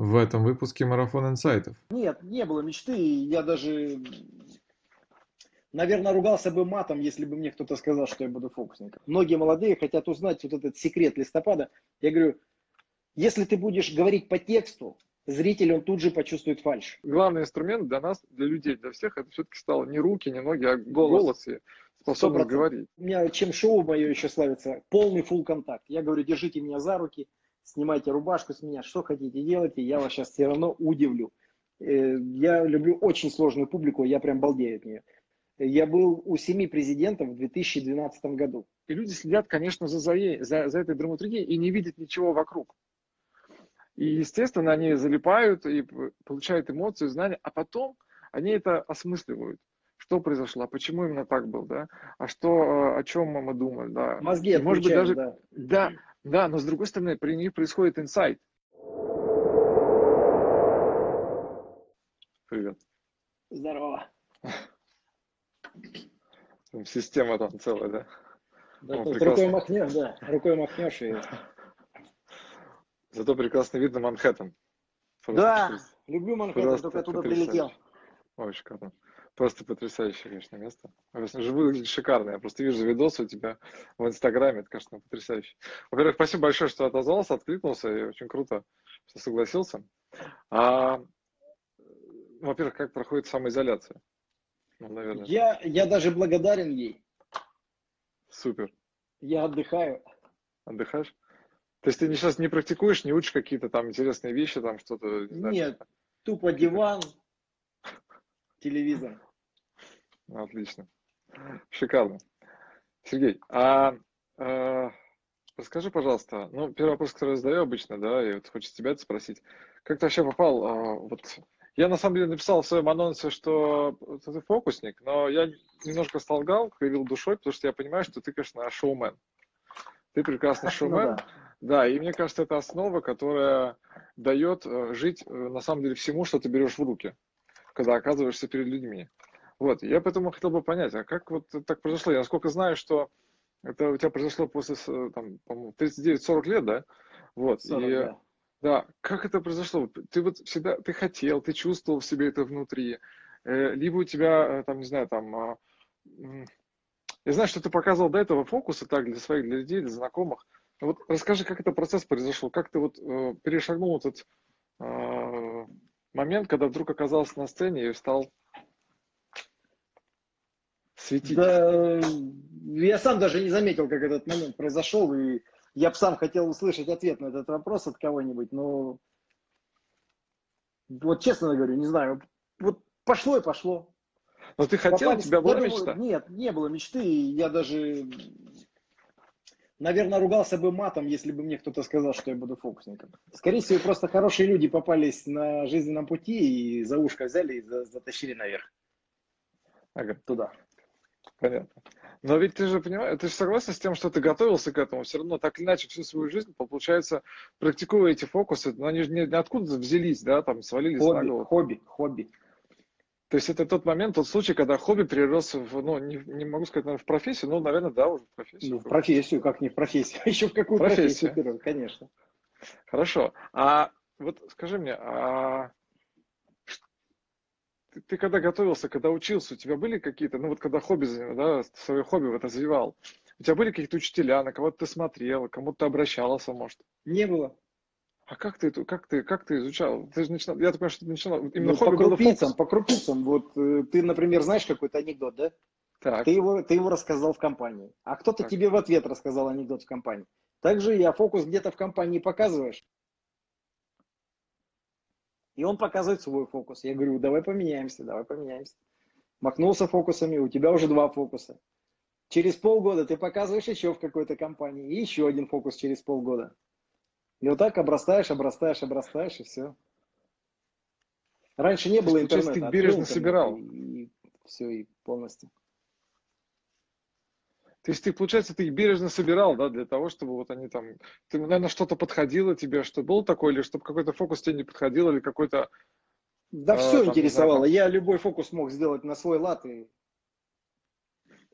в этом выпуске «Марафон инсайтов». Нет, не было мечты. Я даже, наверное, ругался бы матом, если бы мне кто-то сказал, что я буду фокусником. Многие молодые хотят узнать вот этот секрет листопада. Я говорю, если ты будешь говорить по тексту, зритель, он тут же почувствует фальш. Главный инструмент для нас, для людей, для всех, это все-таки стало не руки, не ноги, а голос, голос и способность 100%. говорить. У меня, чем шоу мое еще славится, полный фул контакт. Я говорю, держите меня за руки, снимайте рубашку с меня, что хотите делайте, я вас сейчас все равно удивлю. Э, я люблю очень сложную публику, я прям балдею от нее. Я был у семи президентов в 2012 году. И люди следят, конечно, за, за, за этой драматургией и не видят ничего вокруг. И, естественно, они залипают и получают эмоции, знания, а потом они это осмысливают. Что произошло, а почему именно так был, да? А что, о чем мы думали, да? Мозги Может быть, даже, да. да, да, но с другой стороны, при них происходит инсайт. Привет. Здорово. Система там целая, да? Да, О, рукой махнешь, да, рукой махнешь и... Зато прекрасно видно Манхэттен. да, люблю Манхэттен, только туда прилетел. Очень шикарно. Просто потрясающее, конечно, место. Живу выглядит шикарно. Я просто вижу видосы у тебя в Инстаграме. Это, конечно, потрясающе. Во-первых, спасибо большое, что отозвался, откликнулся. И очень круто, что согласился. А, во-первых, как проходит самоизоляция? Ну, наверное. Я, я даже благодарен ей. Супер. Я отдыхаю. Отдыхаешь? То есть ты сейчас не практикуешь, не учишь какие-то там интересные вещи, там что-то? Не Нет, тупо диван, телевизор. Отлично. Шикарно. Сергей, а, а расскажи, пожалуйста, ну, первый вопрос, который я задаю обычно, да, и вот хочется тебя это спросить. Как ты вообще попал, а, вот, я на самом деле написал в своем анонсе, что ты фокусник, но я немножко столгал, кривил душой, потому что я понимаю, что ты, конечно, шоумен. Ты прекрасный ну шоумен. Ну, да. да, и мне кажется, это основа, которая дает э, жить, э, на самом деле, всему, что ты берешь в руки, когда оказываешься перед людьми. Вот, я поэтому хотел бы понять, а как вот так произошло? Я насколько знаю, что это у тебя произошло после, там, по-моему, 39-40 лет, да? Вот, 40, и, да. да, как это произошло? Ты вот всегда, ты хотел, ты чувствовал в себе это внутри, э, либо у тебя, э, там, не знаю, там, а, я знаю, что ты показывал до этого фокусы так для своих, для людей, для знакомых. Вот расскажи, как этот процесс произошел, как ты вот э, перешагнул этот э, момент, когда вдруг оказался на сцене и стал светить? Да, я сам даже не заметил, как этот момент произошел, и я бы сам хотел услышать ответ на этот вопрос от кого-нибудь, но вот честно говорю, не знаю, вот пошло и пошло. Но ты хотел, Попались, у тебя была мечта? Нет, не было мечты, я даже, наверное, ругался бы матом, если бы мне кто-то сказал, что я буду фокусником. Скорее всего, просто хорошие люди попались на жизненном пути и за ушко взяли и затащили наверх. Ага. Туда. Понятно. Но ведь ты же понимаешь, ты же согласен с тем, что ты готовился к этому, все равно так или иначе всю свою жизнь, получается, практикуя эти фокусы, но они же не, откуда взялись, да, там свалились хобби, на голову. Хобби, хобби. То есть это тот момент, тот случай, когда хобби перерос в, ну, не, не могу сказать, наверное, в профессию, но, наверное, да, уже в профессию. Ну, в профессию, как не в профессию, а еще в какую профессию, профессию конечно. Хорошо. А вот скажи мне, а ты, ты когда готовился, когда учился, у тебя были какие-то, ну вот когда хобби, да, свое хобби вот развивал, у тебя были какие-то учителя, на кого-то ты смотрел, кому-то ты обращался, может? Не было. А как ты, как ты, как ты изучал? Ты же начинал, я так понимаю, что ты начинал именно ну, хобби по крупицам, по крупицам. Вот э, ты, например, знаешь какой-то анекдот, да? Так. Ты его, ты его рассказал в компании, а кто-то тебе в ответ рассказал анекдот в компании. Также я фокус где-то в компании показываешь, и он показывает свой фокус. Я говорю, давай поменяемся, давай поменяемся. Махнулся фокусами, у тебя уже два фокуса. Через полгода ты показываешь еще в какой-то компании, и еще один фокус через полгода. И вот так обрастаешь, обрастаешь, обрастаешь, и все. Раньше не было интернета. Ты бережно собирал. И, и все, и полностью. То есть ты, получается, ты их бережно собирал, да, для того, чтобы вот они там, ты, наверное, что-то подходило тебе, что было такое, или чтобы какой-то фокус тебе не подходил, или какой-то... Да а, все там, интересовало. Я любой фокус мог сделать на свой лад. И...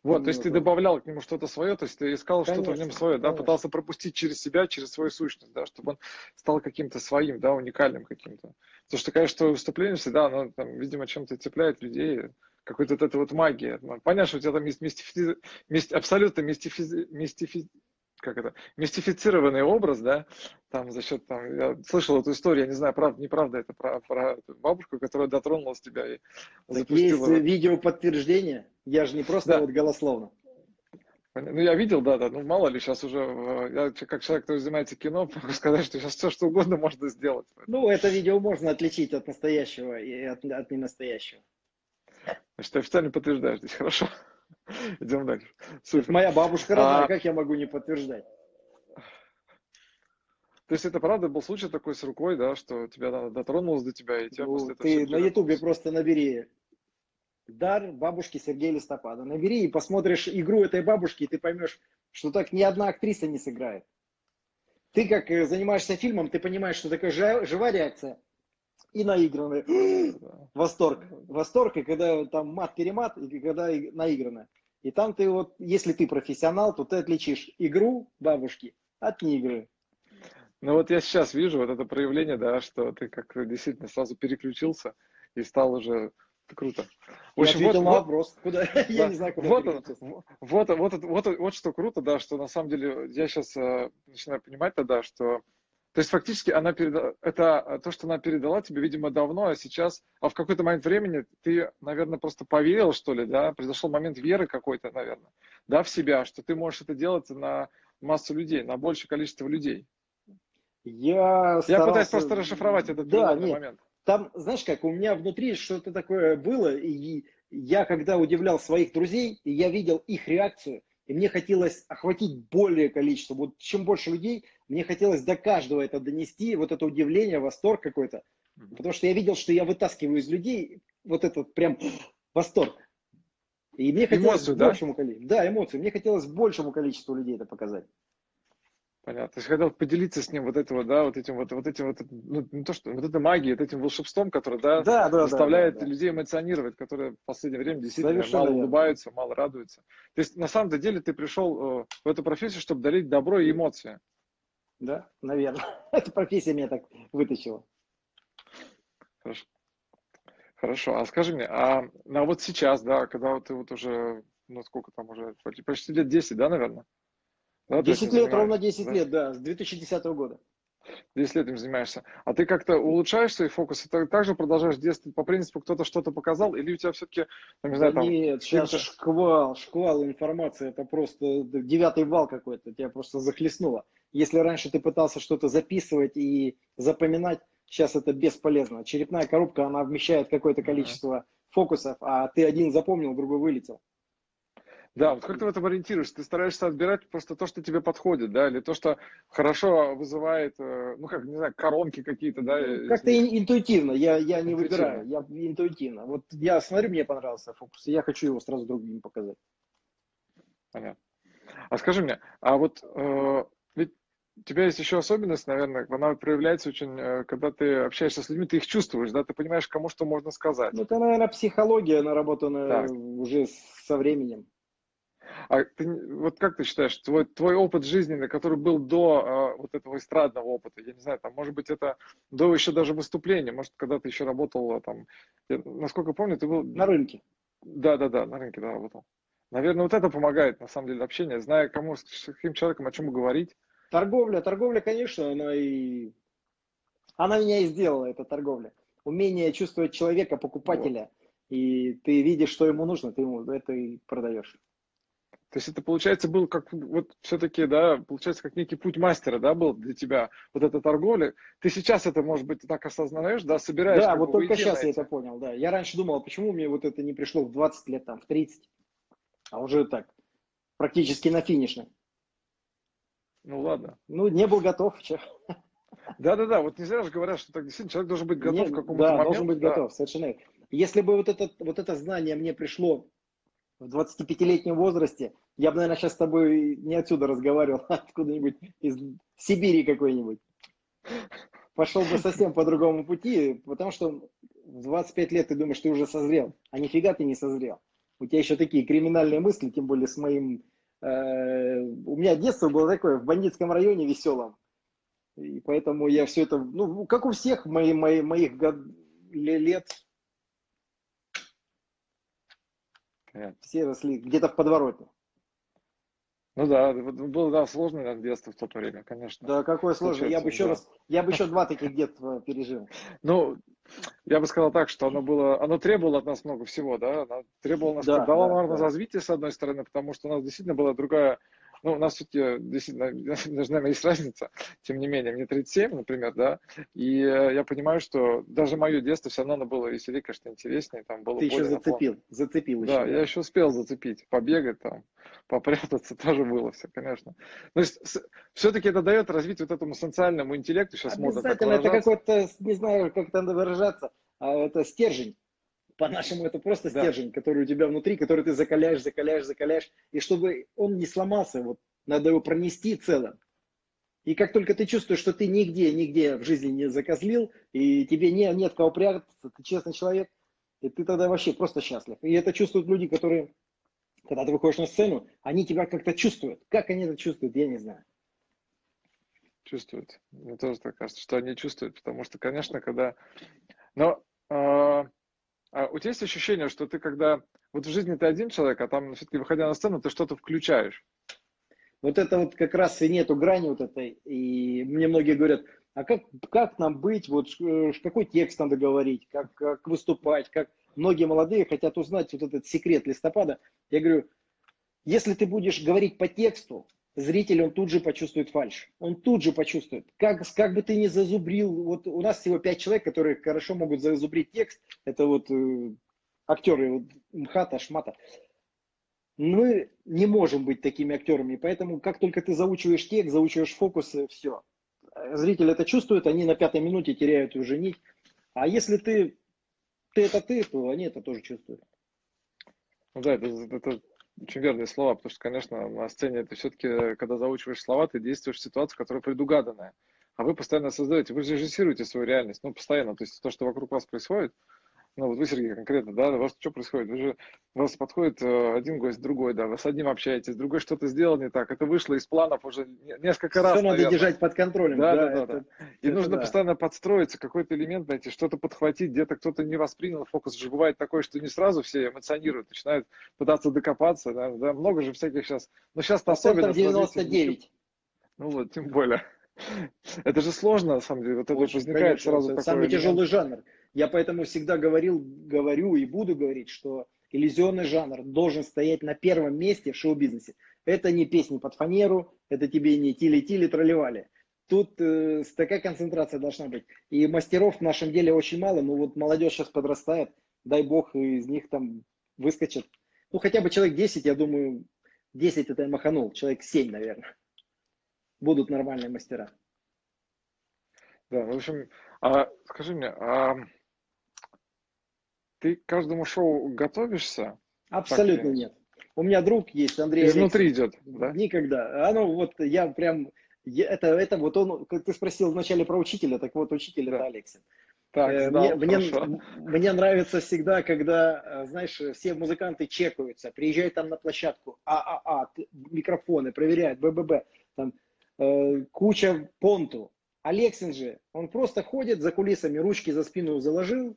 Вот, то есть ты добавлял к нему что-то свое, то есть ты искал что-то в нем свое, да, конечно. пытался пропустить через себя, через свою сущность, да, чтобы он стал каким-то своим, да, уникальным каким-то. Потому что, конечно, выступление всегда, оно там, видимо, чем-то цепляет людей, какой-то вот эта вот магия. Понятно, что у тебя там есть мистифи... мисти... абсолютно мистифи... мистифи... как это, мистифицированный образ, да, там за счет, там, я слышал эту историю, я не знаю, правда, неправда это про, про бабушку, которая дотронулась тебя и Так запустила. есть видео подтверждение. Я же не просто Да. вот голословно. Ну, я видел, да, да, ну, мало ли, сейчас уже, э, я как человек, который занимается кино, могу сказать, что сейчас все, что угодно можно сделать. Ну, это видео можно отличить от настоящего и от, от ненастоящего. Значит, ты официально подтверждаешь здесь, хорошо. Идем дальше. Супер. Моя бабушка родная, А- как я могу не подтверждать? То есть это правда был случай такой с рукой, да, что тебя она дотронулась до тебя, и тебя Ну, после этого ты на ютубе просто набери дар бабушки Сергея Листопада. Набери и посмотришь игру этой бабушки, и ты поймешь, что так ни одна актриса не сыграет. Ты как э, занимаешься фильмом, ты понимаешь, что такая жи- живая реакция и наигранная. Да. Восторг. Восторг, и когда там мат-перемат, и когда наиграно. И там ты вот, если ты профессионал, то ты отличишь игру бабушки от неигры. Ну вот я сейчас вижу вот это проявление, да, что ты как действительно сразу переключился и стал уже круто. В Я общем, ответил вот- на вот- вопрос. Куда? Я не знаю, куда вот, он, переключиться. вот, вот, вот, вот, вот что круто, да, что на самом деле я сейчас начинаю понимать тогда, что то есть фактически она переда... это э, то, что она передала тебе, видимо, давно, а сейчас, а в какой-то момент времени ты, наверное, просто поверил, что ли, да, произошел момент веры какой-то, наверное, да, в себя, что ты можешь это делать на массу людей, на большее количество людей. Я, Я старался- пытаюсь просто расшифровать этот Да, нет, момент. там, знаешь как, у меня внутри что-то такое было, и я когда удивлял своих друзей, я видел их реакцию, и мне хотелось охватить более количество, вот чем больше людей, мне хотелось до каждого это донести, вот это удивление, восторг какой-то, потому что я видел, что я вытаскиваю из людей вот этот прям восторг. И мне хотелось Эмоцию, да? большему количеству, да, эмоции, мне хотелось большему количеству людей это показать. Понятно. То есть хотел поделиться с ним вот этого, да, вот этим вот, вот этим вот, ну, не то что, вот этой магией, вот этим волшебством, которое, да, Да, да, да, заставляет да, да. людей эмоционировать, которые в последнее время действительно Совершенно мало верно. улыбаются, мало радуются. То есть на самом деле ты пришел э, в эту профессию, чтобы дарить добро и эмоции. Да, наверное. Эта профессия меня так вытащила. Хорошо. Хорошо. А скажи мне, а на вот сейчас, да, когда вот ты вот уже, ну сколько там уже, почти- лет 10, да, наверное? Да, ты 10 этим лет, ровно занимаешься, 10 да? лет, да, с 2010 года. 10 лет этим занимаешься. А ты как-то улучшаешь свои фокусы? Ты также продолжаешь действовать по принципу, кто-то что-то показал, или у тебя все-таки, ну, не знаю, Да там, нет, сейчас шквал, шквал информации, это просто девятый вал какой-то, тебя просто захлестнуло. Если раньше ты пытался что-то записывать и запоминать, сейчас это бесполезно. Черепная коробка, она вмещает какое-то количество фокусов, а ты один запомнил, другой вылетел. Да, вот как ты в этом ориентируешься? Ты стараешься отбирать просто то, что тебе подходит, да, или то, что хорошо вызывает, э, ну, как, не знаю, коронки какие-то, да? э, Как-то ин- интуитивно, я, я не Интуитивно. выбираю, я интуитивно. Вот я смотрю, мне понравился фокус, и я хочу его сразу другим показать. Понятно. А скажи мне, а вот э, у тебя есть еще особенность, наверное, она проявляется очень, э, когда ты общаешься с людьми, ты их чувствуешь, да, ты понимаешь, кому что можно сказать. Ну, это, наверное, психология, наработанная Так. уже со временем. А ты, вот как ты считаешь, твой, твой опыт жизненный, который был до э, вот этого эстрадного опыта, я не знаю, там, может быть, это до еще даже выступления, может, когда ты еще работал, э, там, я, насколько помню, ты был... На рынке. Да, да, да, на рынке, да, работал. Наверное, вот это помогает, на самом деле, общение, зная, кому, с каким человеком, о чем говорить. Торговля, торговля, конечно, она и... Она меня и сделала, эта торговля. Умение чувствовать человека, покупателя. И ты видишь, что ему нужно, ты ему это и продаешь. То есть это, получается, был как вот все-таки, да, получается, как некий путь мастера, да, был для тебя, вот эта торговля. Ты сейчас это, может быть, так осознаешь, да, собираешь. да, вот только сейчас я это понял, да. Я раньше думал, почему мне вот это не пришло в 20 лет, там, в 30, а уже так, практически на финишной. Ну ладно. Ну, не был готов. чё. Да-да-да, вот не зря же говорят, что так действительно человек должен быть готов Не- к какому-то да, моменту. должен быть да. готов, совершенно. Если бы вот это, вот это знание мне пришло в 25-летнем возрасте, я бы, наверное, сейчас с тобой не отсюда разговаривал, а откуда-нибудь из Сибири какой-нибудь. Пошел бы совсем по другому пути, потому что в 25 лет ты думаешь, ты уже созрел, а нифига ты не созрел. У тебя еще такие криминальные мысли, тем более с моим... Э, у меня детство было такое, в бандитском районе веселом. И поэтому я все это, ну, как у всех мои, мои, моих год, лет, Понятно. все росли где-то в подворотне. Ну да, было да, сложное наверное, детство в то время, конечно. Да, какое сложное. Я бы еще да. раз, я бы еще два таких детства пережил. Ну, я бы сказал так, что оно было, оно требовало от нас много всего, да, оно требовало нас, Да, дало, да, наверное, да. развитие, с одной стороны, потому что у нас действительно была другая, ну, у нас все-таки действительно, даже, наверное, есть разница, тем не менее, мне 37, например, да, и э, я понимаю, что даже мое детство все равно было веселее, конечно, интереснее, там было Ты еще более наполнено. зацепил, зацепил еще. Да, я еще успел зацепить, побегать там, попрятаться тоже было все, конечно. То есть все-таки это дает развить вот этому социальному интеллекту, сейчас модно так Обязательно, это выражаться. какой-то, не знаю, как это надо выражаться, а это стержень. По-нашему, это просто Да. стержень, который у тебя внутри, который ты закаляешь, закаляешь, закаляешь. И чтобы он не сломался, вот надо его пронести целым. И как только ты чувствуешь, что ты нигде, нигде в жизни не закозлил, и тебе не, нет кого прятаться, ты честный человек, и ты тогда вообще просто счастлив. И это чувствуют люди, которые, когда ты выходишь на сцену, они тебя как-то чувствуют. Как они это чувствуют, я не знаю. Чувствуют. Мне тоже так кажется, что они чувствуют, потому что, конечно, когда... Но а у тебя есть ощущение, что ты когда... Вот в жизни ты один человек, а там все-таки, выходя на сцену, ты что-то включаешь. Вот это вот как раз и нету грани вот этой. И мне многие говорят, а как, как нам быть, вот ш- какой текст надо говорить, как, как выступать, как многие молодые хотят узнать вот этот секрет листопада. Я говорю, если ты будешь говорить по тексту, зритель, он тут же почувствует фальш. Он тут же почувствует. Как, как бы ты ни зазубрил, вот у нас всего пять человек, которые хорошо могут зазубрить текст. Это вот э, актеры вот, МХАТа, Шмата. Мы не можем быть такими актерами, поэтому как только ты заучиваешь текст, заучиваешь фокусы, все. Зритель это чувствует, они на пятой минуте теряют уже нить. А если ты, ты это ты, то они это тоже чувствуют. Ну да, это, это очень верные слова, потому что, конечно, на сцене это все-таки, когда заучиваешь слова, ты действуешь в ситуации, которая предугаданная. А вы постоянно создаете, вы режиссируете свою реальность, ну, постоянно. То есть то, что вокруг вас происходит, ну, вот вы, Сергей, конкретно, да, у вас что происходит? Вы же, у вас подходит э, один гость, другой, да, вы с одним общаетесь, другой что-то сделал не так, это вышло из планов уже не- несколько раз, Все надо наверное. держать под контролем. Да, Да, да, да, это- И это нужно да. постоянно подстроиться, какой-то элемент найти, что-то подхватить, где-то кто-то не воспринял фокус. Же бывает такое, что не сразу все эмоционируют, начинают пытаться докопаться. Да, да, много же всяких сейчас. Но сейчас-то особенно. Процентов с развитием 99. Ну вот, тем более. Это же сложно, на самом деле. Вот это Очень, возникает конечно, сразу это такой самый тяжелый жанр. Я поэтому всегда говорил, говорю и буду говорить, что иллюзионный жанр должен стоять на первом месте в шоу-бизнесе. Это не песни под фанеру, это тебе не тили-тили, тролливали. Тут э, такая концентрация должна быть. И мастеров в нашем деле очень мало, но вот молодежь сейчас подрастает, дай бог из них там выскочит. Ну хотя бы человек 10, я думаю, 10 это я маханул, человек 7, наверное. Будут нормальные мастера. Да, в общем, а, скажи мне, а ты к каждому шоу готовишься? Абсолютно Так, нет. У меня друг есть, Андрей Изнутри Алексин. идет, да? Никогда. Оно вот я прям я- это это вот он, как ты спросил вначале про учителя, так вот учитель Да. это Алексин. Так, Э, мне, мне, хорошо. мне нравится всегда, когда, э, знаешь, все музыканты чекаются, приезжают там на площадку, ААА, т- микрофоны, проверяют, БББ, там э, куча понту. Алексин же, он просто ходит за кулисами, ручки за спину заложил,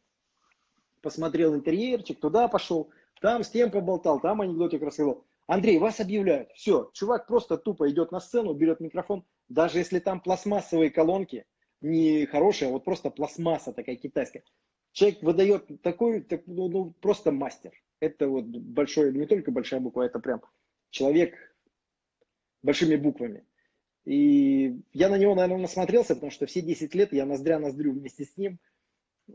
посмотрел интерьерчик, туда пошел, там с тем поболтал, там анекдотик рассказал. Андрей, вас объявляют. Все, чувак просто тупо идет на сцену, берет микрофон, даже если там пластмассовые колонки, не хорошие, а вот просто пластмасса такая китайская. Человек выдает такой, так, ну, ну, просто мастер. Это вот большой, не только большая буква, это прям человек большими буквами. И я на него, наверное, насмотрелся, потому что все 10 лет я ноздря ноздрю вместе с ним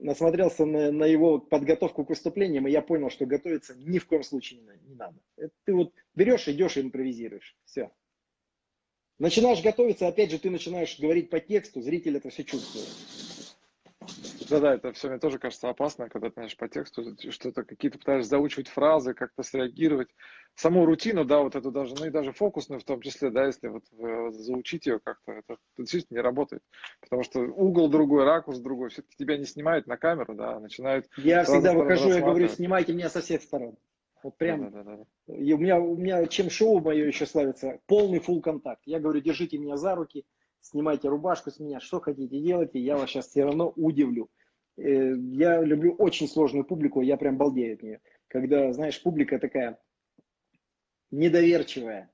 насмотрелся на, на его подготовку к выступлениям, и я понял, что готовиться ни в коем случае не, не надо. Это ты вот берешь, идешь и импровизируешь. Все. Начинаешь готовиться, опять же, ты начинаешь говорить по тексту, зритель это все чувствует. Да-да, это все мне тоже кажется опасно, когда ты знаешь по тексту что-то какие-то пытаешься заучивать фразы, как-то среагировать. Саму рутину, да, вот эту даже, ну и даже фокусную в том числе, да, если вот э, заучить ее как-то, это действительно не работает. Потому что угол другой, ракурс другой, все-таки тебя не снимают на камеру, да, а начинают Я всегда выхожу и говорю, снимайте меня со всех сторон. Вот прям, Да, да, да, да. и у меня, у меня чем шоу мое еще славится, полный full контакт. Я говорю, держите меня за руки, снимайте рубашку с меня, что хотите делайте, я вас сейчас все равно удивлю. Э, Я люблю очень сложную публику, я прям балдею от нее. Когда, знаешь, публика такая недоверчивая.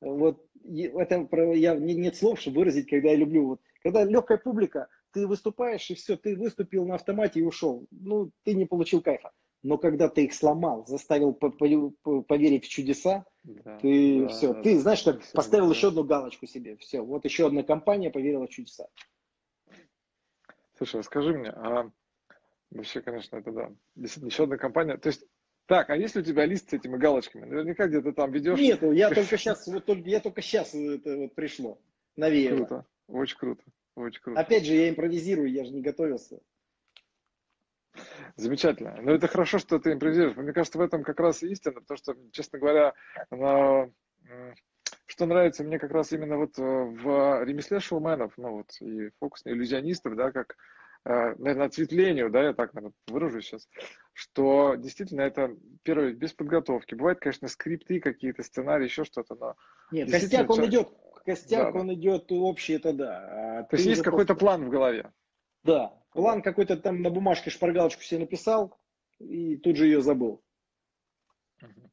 Вот это я, не- нет слов, чтобы выразить, когда я люблю. Вот, когда легкая публика, ты выступаешь и все, ты выступил на автомате и ушел. Ну, ты не получил кайфа. Но когда ты их сломал, заставил по- по- поверить в чудеса, Да, ты да, все, да, ты знаешь, как Всё, поставил да. еще одну галочку себе. Все, вот еще одна компания поверила в чудеса. Слушай, расскажи мне, а вообще, конечно, это да, действительно, еще одна компания. То есть, так, а есть ли у тебя лист с этими галочками? Наверняка где-то там ведешь. Нету, я только сейчас, вот только, я только сейчас это вот пришло, навеяло. Круто, очень круто, очень круто. Опять же, я импровизирую, я же не готовился. Замечательно. Но это хорошо, что ты импровизируешь. Мне кажется, в этом как раз и истина, потому что, честно говоря, на- м, что нравится мне как раз именно вот э, в ремесле шоуменов, ну вот и фокусных иллюзионистов, да, как, наверное, ответвлению, да, я так, наверное, выражусь сейчас, что действительно это, первое, без подготовки. Бывают, конечно, скрипты какие-то, сценарии, еще что-то, но Нет, костяк он идет, костяк Да, да. он идет общий, это да. А то есть есть какой-то просто- план в голове. Да, план какой-то там на бумажке шпаргалочку себе написал и тут же ее забыл. Мгм.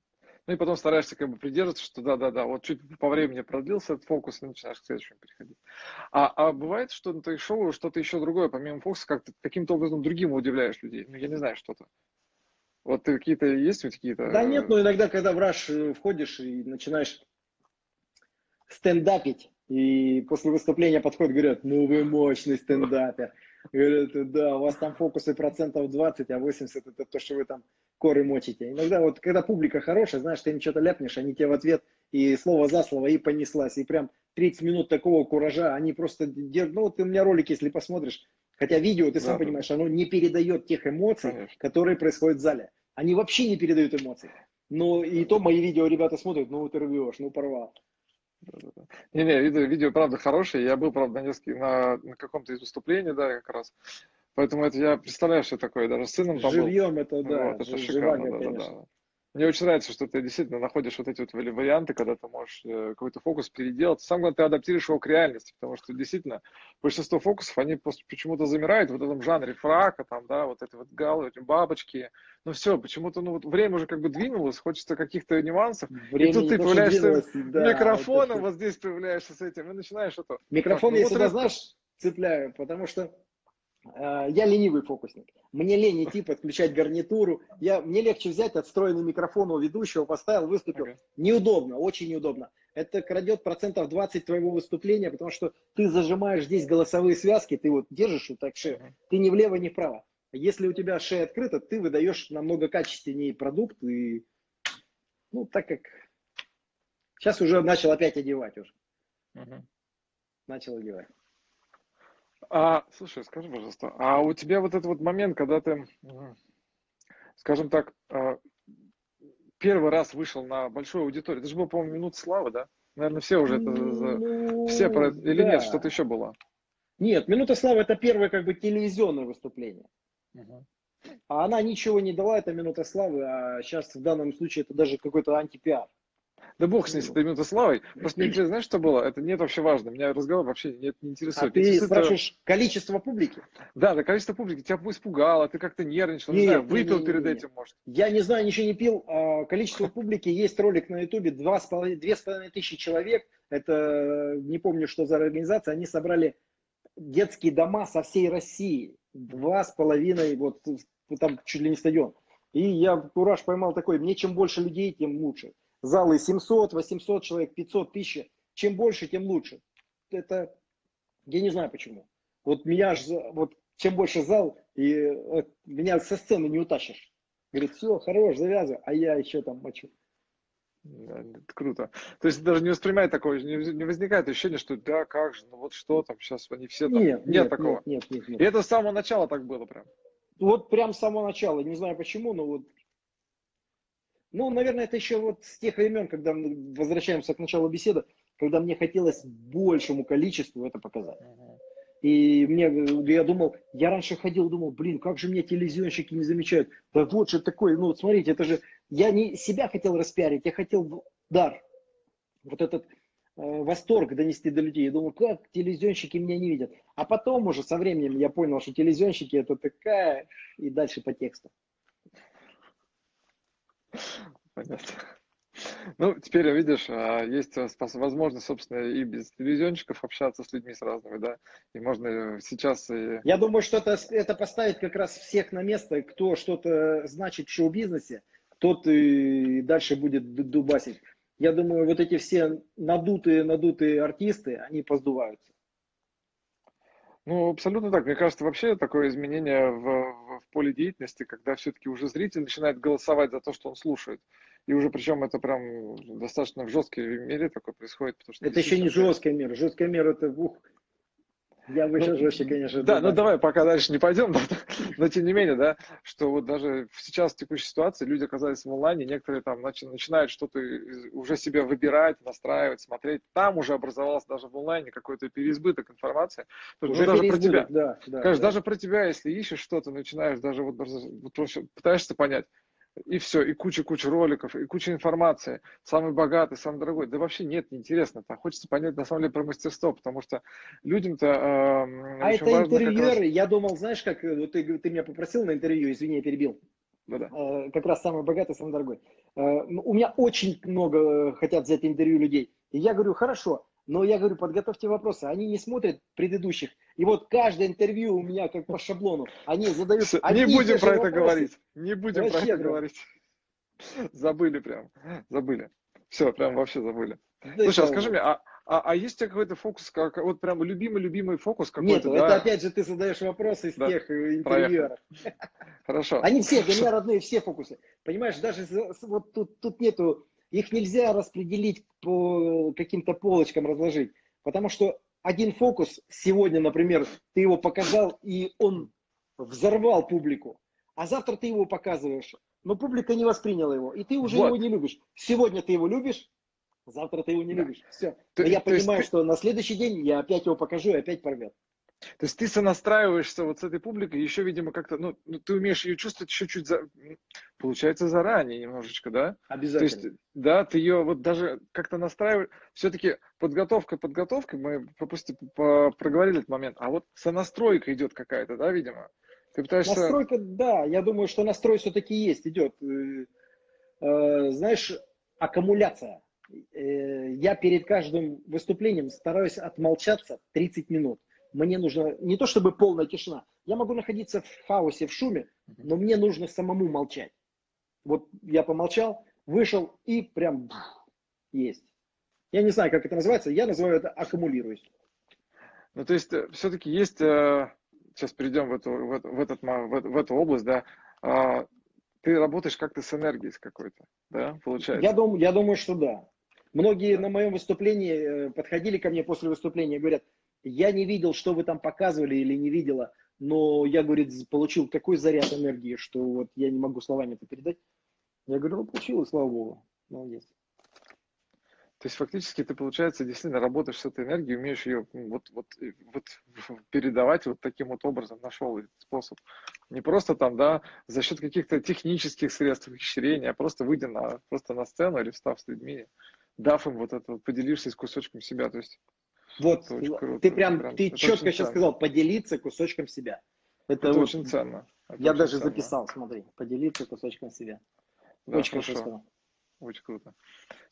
Ну и потом стараешься как бы придерживаться, что да-да-да, вот чуть по времени продлился этот фокус, и начинаешь к следующему переходить. А, а бывает, что на твоих шоу что-то еще другое, помимо фокуса, как ты каким-то образом другим удивляешь людей? Ну, я не знаю, что-то. Вот ты какие-то, есть у какие-то... Да нет, но иногда, когда в раш э, входишь и начинаешь стендапить, и после выступления подходят, говорят, ну вы мощный стендапер. Говорят, да, у вас там фокусы процентов 20, а 80 это то, что вы там коры мочите. Иногда вот, когда публика хорошая, знаешь, ты им что-то ляпнешь, они тебе в ответ и слово за слово и понеслась. И прям 30 минут такого куража, они просто держат, ну вот ты у меня ролик, если посмотришь, хотя видео, ты сам Да, понимаешь, оно не передает тех эмоций, Конечно. которые происходят в зале. Они вообще не передают эмоций. Ну и то мои видео ребята смотрят, ну ты рвешь, ну порвал. Не-не, видео, видео, правда, хорошее. Я был, правда, на, нескольких, на, на каком-то из выступлений, да, как раз. Поэтому это я представляю, что такое. Даже с сыном там был. Живьем это, да, Вот, это шикарно, да, да, конечно. да. Мне очень нравится, что ты действительно находишь вот эти вот вари- варианты, когда ты можешь э, какой-то фокус переделать. Самое главное, ты адаптируешь его к реальности, потому что действительно большинство фокусов, они просто почему-то замирают в вот этом жанре фрака, там, да, вот эти вот галы, эти бабочки. Ну все, почему-то, ну вот время уже как бы двинулось, хочется каких-то нюансов. Время тут не ты появляешься да, Микрофоном это- вот здесь появляешься с этим и начинаешь это. Микрофон Так, я ну вот сюда, это- знаешь, цепляю, потому что я ленивый фокусник. Мне лень идти подключать гарнитуру. Я, мне легче взять отстроенный микрофон у ведущего, поставил, выступил. Ага. Неудобно, очень неудобно. Это крадет процентов 20 твоего выступления, потому что ты зажимаешь здесь голосовые связки, ты вот держишь вот так шею, Мгм. ты ни влево, ни вправо. Если у тебя шея открыта, ты выдаешь намного качественнее продукт. И, ну, так как сейчас уже начал опять одевать уже. Мгм. Начал одевать. А, слушай, скажи, пожалуйста, а у тебя вот этот вот момент, когда ты, скажем так, а, первый раз вышел на большую аудиторию, это же был, по-моему, минут славы, да? Наверное, все уже это, Ну, все про это- или да. нет, что-то еще было? Нет, «Минута славы» — это первое как бы телевизионное выступление. Мгм. А она ничего не дала, это «Минута славы», а сейчас в данном случае это даже какой-то антипиар. Да бог с ней, с этой минутой славой. Просто мне интересно, знаешь, что было? Это нет вообще важно. Меня разговор вообще не, не А интересует. ты Интересует, э, спрашиваешь количество публики? Да, да, количество публики тебя испугало, ты как-то нервничал, не Нет, знаю, не, выпил не, не, перед не. этим, может. Я не знаю, ничего не пил. а Количество публики, есть ролик на ютубе, два с половиной тысячи человек. Это, не помню, что за организация, они собрали детские дома со всей России. Два с половиной, вот там чуть ли не стадион. И я кураж поймал такой, мне чем больше людей, тем лучше. Залы 700, 800 человек, 500, 1000. Чем больше, тем лучше. Это, я не знаю почему. Вот меня аж, за- вот чем больше зал, и вот меня со сцены не утащишь. Говорит, все, хорош, завязывай, а я еще там мочу. Да, круто. То есть даже не воспринимает такое, не, не возникает ощущение, что да, как же, ну вот что там, сейчас они все там. Нет, нет, такого. Нет, нет, нет, нет. И это с самого начала так было прям. Вот прям с самого начала, не знаю почему, но вот. Ну, наверное, это еще вот с тех времен, когда мы возвращаемся к началу беседы, когда мне хотелось большему количеству это показать. И мне, я думал, я раньше ходил, думал, блин, как же меня телевизионщики не замечают. Да вот же такой, ну, смотрите, это же, я не себя хотел распиарить, я хотел дар. Вот этот э, восторг донести до людей. Я думал, как телевизионщики меня не видят. А потом уже со временем я понял, что телевизионщики это такая, и дальше по тексту. Понятно. Ну, теперь, видишь, а, есть возможность, собственно, и без телевизионщиков общаться с людьми с разными, да, и можно сейчас и... Я думаю, что это, это поставит как раз всех на место, кто что-то значит в шоу-бизнесе, тот и дальше будет дубасить. Я думаю, вот эти все надутые, надутые артисты, они поздуваются. Ну, абсолютно так. Мне кажется, вообще такое изменение в, в, в поле деятельности, когда все-таки уже зритель начинает голосовать за то, что он слушает. И уже причем это прям достаточно в жесткой мере такое происходит. Потому что это еще не жесткая мера. Жесткая мера это ух, я бы еще ну, жестче, конечно. Да, ну давай пока дальше не пойдем, но тем не менее, да, что вот даже сейчас в текущей ситуации люди оказались в онлайне, некоторые там начи, начинают что-то уже себе выбирать, настраивать, смотреть. Там уже образовался даже в онлайне какой-то переизбыток информации. Уже даже про тебя. Да, да, Конечно, да. даже про тебя, если ищешь что-то, начинаешь даже вот, вот пытаешься понять, и все, и куча-куча роликов, и куча информации, самый богатый, самый дорогой. Да вообще нет, неинтересно. -то. Хочется понять на самом деле про мастерство, потому что людям-то э, А это интервьюеры, раз... я думал, знаешь, как э, вот ты, ты меня попросил на интервью, извини, я перебил. Да-да. Э, как раз самый богатый, самый дорогой. Э, у меня очень много хотят взять интервью людей. И я говорю, хорошо, но я говорю, подготовьте вопросы. Они не смотрят предыдущих. И вот каждое интервью у меня как по шаблону. Они задают... Не будем про это говорить. Не будем вообще, про это говорить. Забыли прям. Забыли. Все, прям вообще забыли. Да Слушай, а скажи мне, а, а, а есть у тебя какой-то фокус, как, вот прям любимый-любимый фокус какой-то? Нет, да? это опять же ты задаешь вопросы из да. тех э, интервьюеров. Хорошо. Они все, для меня родные все фокусы. Понимаешь, даже вот тут, тут нету их нельзя распределить по каким-то полочкам, разложить. Потому что один фокус сегодня, например, ты его показал, и он взорвал публику. А завтра ты его показываешь, но публика не восприняла его, и ты уже вот. его не любишь. Сегодня ты его любишь, завтра ты его не да. любишь. Все. Но я понимаю, есть... что на следующий день я опять его покажу и опять порвет. То есть ты сонастраиваешься вот с этой публикой, еще, видимо, как-то, ну, ну ты умеешь ее чувствовать еще чуть, за, получается, заранее немножечко, да? Обязательно. То есть, да, ты ее вот даже как-то настраиваешь. Все-таки подготовка, подготовка, мы пропусти, по, проговорили этот момент, а вот сонастройка идет какая-то, да, видимо? Ты пытаешься... Настройка, да, я думаю, что настрой все-таки есть, идет. Э, э, знаешь, аккумуляция. Э, я перед каждым выступлением стараюсь отмолчаться 30 минут мне нужно не то чтобы полная тишина, я могу находиться в хаосе, в шуме, но мне нужно самому молчать. Вот я помолчал, вышел и прям есть. Я не знаю, как это называется, я называю это аккумулируюсь. Ну, то есть, э, все-таки есть, э, сейчас перейдем в эту, в, в, этот, в, в эту область, да, а, ты работаешь как-то с энергией с какой-то, да, получается? Я думаю, я думаю, что да. Многие на моем выступлении э, подходили ко мне после выступления и говорят, я не видел, что вы там показывали или не видела, но я, говорит, получил такой заряд энергии, что вот я не могу словами это передать. Я говорю, ну, получилось, слава богу. Молодец. То есть фактически ты, получается, действительно работаешь с этой энергией, умеешь ее вот, вот, вот передавать вот таким вот образом, нашел этот способ. Не просто там, да, за счет каких-то технических средств ухищрения, а просто выйдя на, просто на сцену или встав с людьми, дав им вот это, поделившись кусочком себя. То есть вот, ты прям, прям ты четко сейчас ценно. сказал, поделиться кусочком себя. Это, это вот, очень ценно. Это я очень даже ценно. записал, смотри, поделиться кусочком себя. Да, очень хорошо. Очень круто.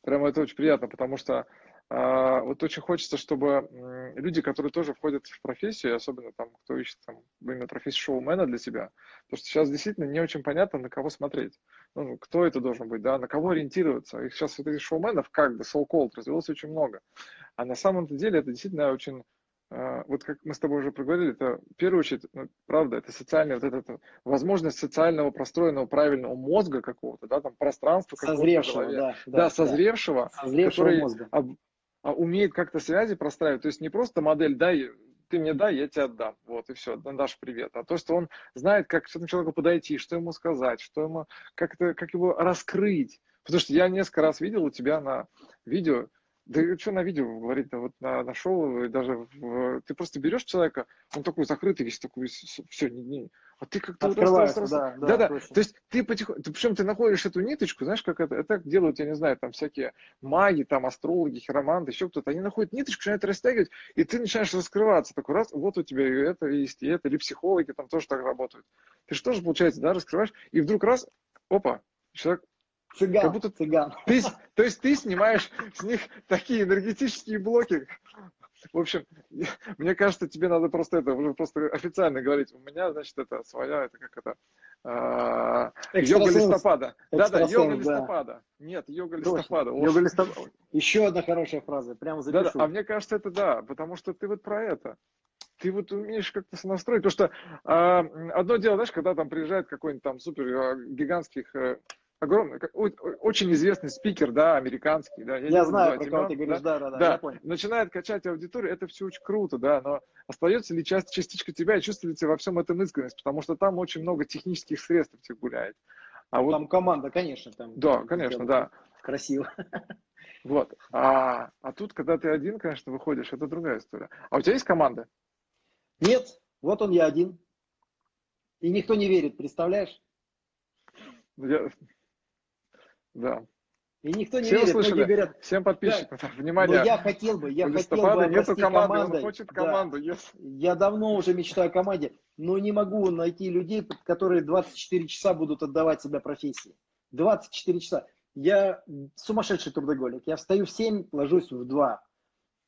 Прямо это очень приятно, потому что вот очень хочется, чтобы люди, которые тоже входят в профессию, особенно там, кто ищет там, именно профессию шоумена для себя, потому что сейчас действительно не очень понятно, на кого смотреть. Ну, кто это должен быть, да, на кого ориентироваться. Их сейчас вот этих шоуменов, как бы, so called, развелось очень много. А на самом-то деле это действительно очень а, вот как мы с тобой уже проговорили, это в первую очередь, ну, правда, это социальная, вот эта возможность социального простроенного правильного мозга какого-то, да, там пространства созревшего, да, да, да, созревшего, да. созревшего который мозга а умеет как-то связи простраивать. То есть не просто модель «дай, ты мне дай, я тебе отдам». Вот и все, дашь привет. А то, что он знает, как к этому человеку подойти, что ему сказать, что ему, как, это, как его раскрыть. Потому что я несколько раз видел у тебя на видео, Да что на видео говорить, да вот на, на шоу, и даже в, ты просто берешь человека, он такой закрытый весь, такой, все, не, не, а ты как-то раз, раз, раз, да, да, да, да. То есть ты потихоньку, ты, причем ты находишь эту ниточку, знаешь, как это, это делают, я не знаю, там всякие маги, там астрологи, хироманты, еще кто-то, они находят ниточку, начинают растягивать, и ты начинаешь раскрываться, такой раз, вот у тебя и это есть, и это, или психологи там тоже так работают. Ты же тоже, получается, да, раскрываешь, и вдруг раз, опа, человек Цыган, как будто цыган. Ты, то есть ты снимаешь с них такие энергетические блоки. В общем, мне кажется, тебе надо просто это уже просто официально говорить. У меня, значит, это своя, это как это, а, йога листопада. Да-да, йога листопада. Да. Нет, йога листопада. Йога листопада. Еще одна хорошая фраза, прямо запишу. А мне кажется, это да, потому что ты вот про это ты вот умеешь как-то сонастроить. Потому что э, одно дело, знаешь, когда там приезжает какой-нибудь там супер э, гигантских э, огромный, очень известный спикер, да, американский, да. Я, я знаю, про кого ты говоришь, да, да, да, да, я понял. Начинает качать аудиторию, это все очень круто, да, но остается ли часть, частичка тебя и чувствуете во всем этом искренность, потому что там очень много технических средств этих гуляет. А вот, там команда, конечно, там. Да, конечно, да. Красиво. Вот. А, а тут, когда ты один, конечно, выходишь, это другая история. А у тебя есть команда? Нет, вот он я один. И никто не верит, представляешь? Я, да. И никто не Все верит, услышали? говорят, всем подписчикам, да, внимание. Но я хотел бы, я хотел бы нету команды, командой. он хочет команду. Да. Yes. Я давно уже мечтаю о команде, но не могу найти людей, которые 24 часа будут отдавать себя профессии. 24 часа. Я сумасшедший трудоголик. Я встаю в 7, ложусь в 2.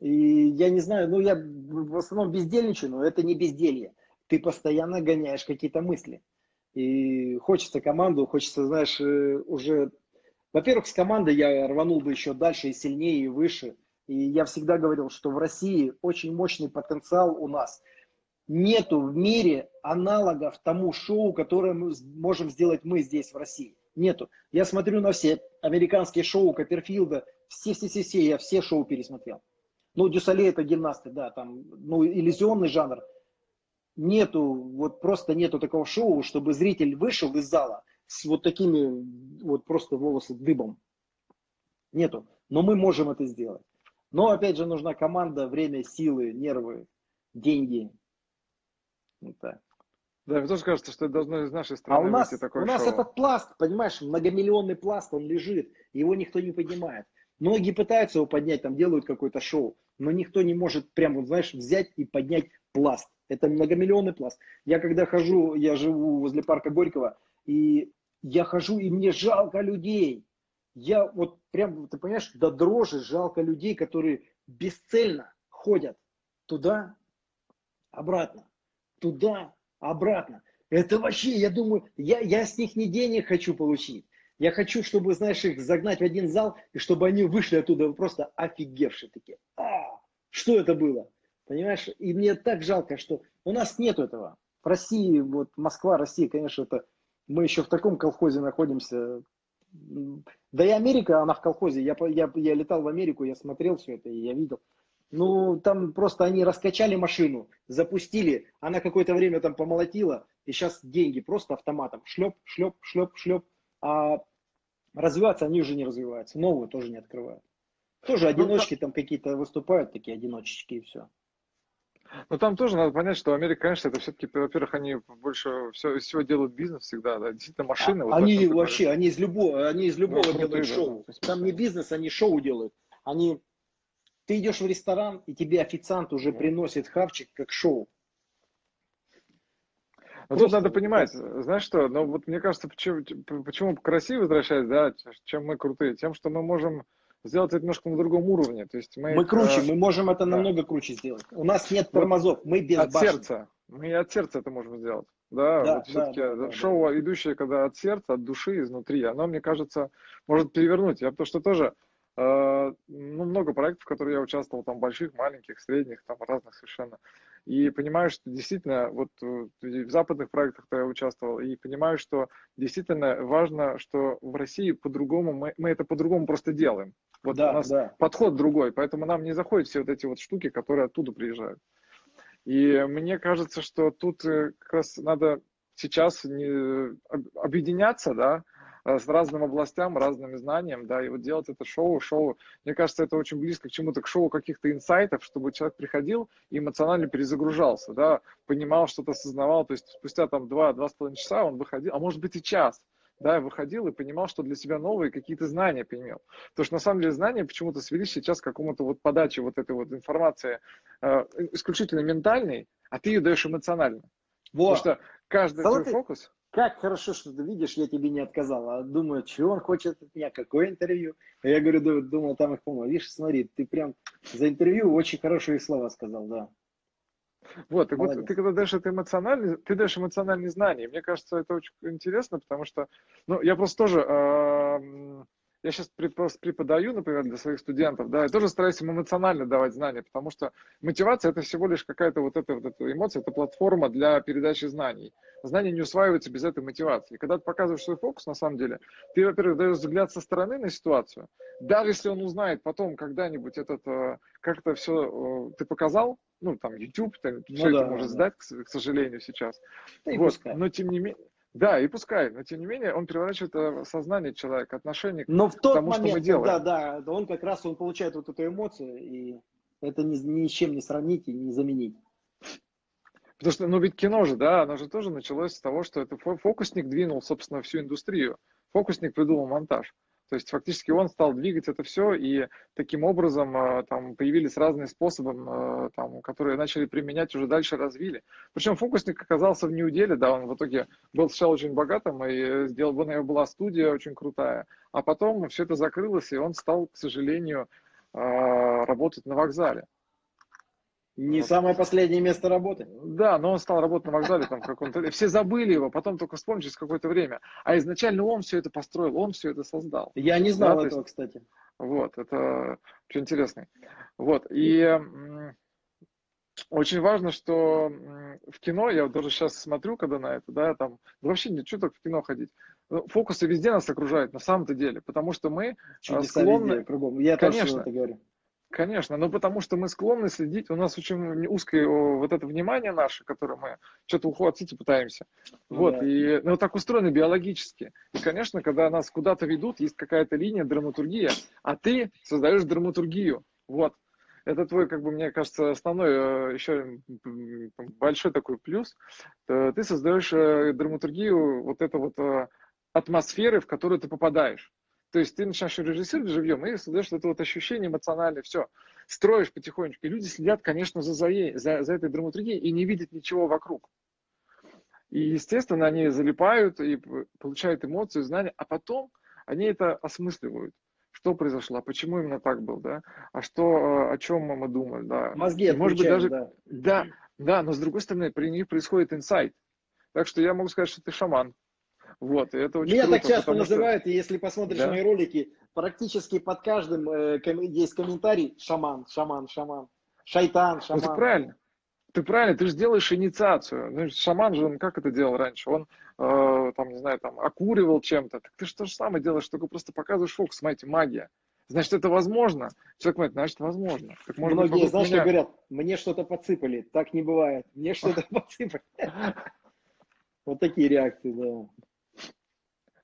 И я не знаю, ну я в основном бездельничаю, но это не безделье. Ты постоянно гоняешь какие-то мысли. И хочется команду, хочется, знаешь, э, уже... Во-первых, с командой я рванул бы еще дальше и сильнее, и выше. И я всегда говорил, что в России очень мощный потенциал у нас. Нету в мире аналогов тому шоу, которое мы можем сделать мы здесь, в России. Нету. Я смотрю на все американские шоу Копперфилда, все-все-все, я все шоу пересмотрел. Ну, Дюсале это гимнасты, да, там, ну, иллюзионный жанр нету, вот просто нету такого шоу, чтобы зритель вышел из зала с вот такими вот просто волосы дыбом. Нету. Но мы можем это сделать. Но опять же нужна команда, время, силы, нервы, деньги. Вот так. Да, мне тоже кажется, что это должно из нашей страны а у нас, такое У нас шоу. этот пласт, понимаешь, многомиллионный пласт, он лежит, его никто не поднимает. Многие пытаются его поднять, там делают какое-то шоу, но никто не может прям, вот, знаешь, взять и поднять пласт. Это многомиллионный пласт. Я когда хожу, я живу возле парка Горького, и я хожу, и мне жалко людей. Я вот прям, ты понимаешь, до дрожи жалко людей, которые бесцельно ходят туда, обратно, туда, обратно. Это вообще, я думаю, я, я с них не денег хочу получить. Я хочу, чтобы, знаешь, их загнать в один зал, и чтобы они вышли оттуда просто офигевшие такие. А, что это было? Понимаешь? И мне так жалко, что у нас нет этого. В России, вот Москва, Россия, конечно, это мы еще в таком колхозе находимся. Да и Америка, она в колхозе. Я, я, я летал в Америку, я смотрел все это, и я видел. Ну, там просто они раскачали машину, запустили, она какое-то время там помолотила, и сейчас деньги просто автоматом. Шлеп, шлеп, шлеп, шлеп. А развиваться они уже не развиваются, новую тоже не открывают. Тоже ну, одиночки там какие-то выступают, такие одиночечки и все. Но там тоже надо понять, что Америка, конечно, это все-таки, во-первых, они больше все, из всего делают бизнес всегда, да, действительно машины. А, вот они вообще, они из любого, они из любого ну, делают шоу. Да. Там не бизнес, они шоу делают. Они, ты идешь в ресторан, и тебе официант уже приносит хавчик как шоу. Но тут надо понимать, знаешь что, ну вот мне кажется, почему, почему красиво возвращаясь, да, чем мы крутые, тем, что мы можем сделать это немножко на другом уровне. То есть мы, мы круче, э, мы можем это да. намного круче сделать. У нас нет тормозов, мы без От башни. сердца. Мы от сердца это можем сделать. Да, да вот все-таки да, да, шоу, да. идущее когда от сердца, от души, изнутри, оно, мне кажется, может перевернуть. Я потому что тоже э, ну, много проектов, в которых я участвовал, там больших, маленьких, средних, там разных совершенно. И понимаю, что действительно, вот э, в западных проектах я участвовал, и понимаю, что действительно важно, что в России по-другому, мы, мы это по-другому просто делаем. Вот да, у нас да. подход другой, поэтому нам не заходят все вот эти вот штуки, которые оттуда приезжают. И мне кажется, что тут э, как раз надо сейчас не, объединяться, да, э, с разным областям, разными знаниями, да, и вот делать это шоу, шоу, мне кажется, это очень близко к чему-то, к шоу каких-то инсайтов, чтобы человек приходил и эмоционально перезагружался, да, понимал, что-то осознавал, то есть спустя там два-два с половиной часа он выходил, а может быть и час, да, выходил и понимал, что для себя новые какие-то знания применил. Потому что на самом деле знания почему-то свелись сейчас к какому-то вот подаче вот этой вот информации э, исключительно ментальной, а ты ее даешь эмоционально. Вот. Потому что каждый твой фокус... Как хорошо, что ты видишь, я тебе не отказал. А думаю, чего он хочет от меня, какое интервью. А я говорю, думал, там их помню. Видишь, смотри, ты прям за интервью очень хорошие слова сказал, да. Вот, и вот ты когда даешь это эмоциональный, ты даешь эмоциональные знания. Мне кажется, это очень интересно, потому что, ну, я просто тоже, э, я сейчас преподаю, например, для своих студентов, да, я тоже стараюсь им эмоционально давать знания, потому что мотивация это всего лишь какая-то вот эта вот эта эмоция, это платформа для передачи знаний. Знания не усваиваются без этой мотивации. Когда ты показываешь свой фокус, на самом деле, ты, во-первых, даешь взгляд со стороны на ситуацию, даже если он узнает потом когда-нибудь этот, э, как это все э, ты показал, ну, там, YouTube, там, ну, все да, это может да. сдать, к, к сожалению, сейчас. Да вот. Но, тем не менее, да, и пускай, но тем не менее он превращает э, сознание человека, отношение но к тот тому, момент, что мы делаем. Да, да, он как раз он получает вот эту эмоцию, и это ни, ни с чем не сравнить и не заменить. Потому что, ну ведь кино же, да, оно же тоже началось с того, что это фокусник двинул, собственно, всю индустрию. Фокусник придумал монтаж. То есть фактически он стал двигать это все, и таким образом э, там появились разные способы, э, там, которые начали применять, уже дальше развили. Причем фокусник оказался в неуделе, да, он в итоге был сначала очень богатым, и сделал, у него была студия очень крутая, а потом все это закрылось, и он стал, к сожалению, э, работать на вокзале. Не самое последнее место работы. Да, но он стал работать на вокзале там каком-то. Все забыли его, потом только вспомнили через какое-то время. А изначально он все это построил, он все это создал. Я не знал да, этого, есть, кстати. Вот, это очень интересно. Вот, и очень важно, что в кино, я вот даже сейчас смотрю, когда на это, да, там, да вообще ничего так в кино ходить. Ну, фокусы везде нас окружают, на самом-то деле, потому что мы Чудеса склонны... Везде, кругом. Я Конечно. тоже это говорю. Конечно, но потому что мы склонны следить, у нас очень узкое вот это внимание наше, которое мы что-то ухватить пытаемся. Ну, вот, да. и ну, так устроено биологически. И, конечно, когда нас куда-то ведут, есть какая-то линия, драматургия, а ты создаешь драматургию. Вот. Это твой, как бы, мне кажется, основной э, еще большой такой плюс. Э, ты создаешь э, драматургию вот это вот атмосферы, в которую ты попадаешь. То есть ты начинаешь режиссировать живьем и создаешь это вот ощущение эмоциональное, все. Строишь потихонечку. И люди следят, конечно, за, за, за этой драматургией и не видят ничего вокруг. И, естественно, они залипают и получают эмоции, знания, а потом они это осмысливают. Что произошло, почему именно так был, да? А что, о чем мы думали, да? Мозги Может быть, даже... Да. да, да, но с другой стороны, при них происходит инсайт. Так что я могу сказать, что ты шаман. Вот, и это очень Меня круто, так часто называют, что... и если посмотришь да? мои ролики, практически под каждым э, ком- есть комментарий «шаман, шаман, шаман», «шайтан, шаман». Ну, ты правильно. Ты правильно, ты же делаешь инициацию. Ну, шаман же, он как это делал раньше? Он, э, там, не знаю, там, окуривал чем-то. Так ты же то же самое делаешь, только просто показываешь фокус. Смотрите, магия. Значит, это возможно. Человек говорит, значит, возможно. Так, может Многие, быть, знаешь, меня... говорят, мне что-то подсыпали. Так не бывает. Мне что-то подсыпали. Вот такие реакции, да.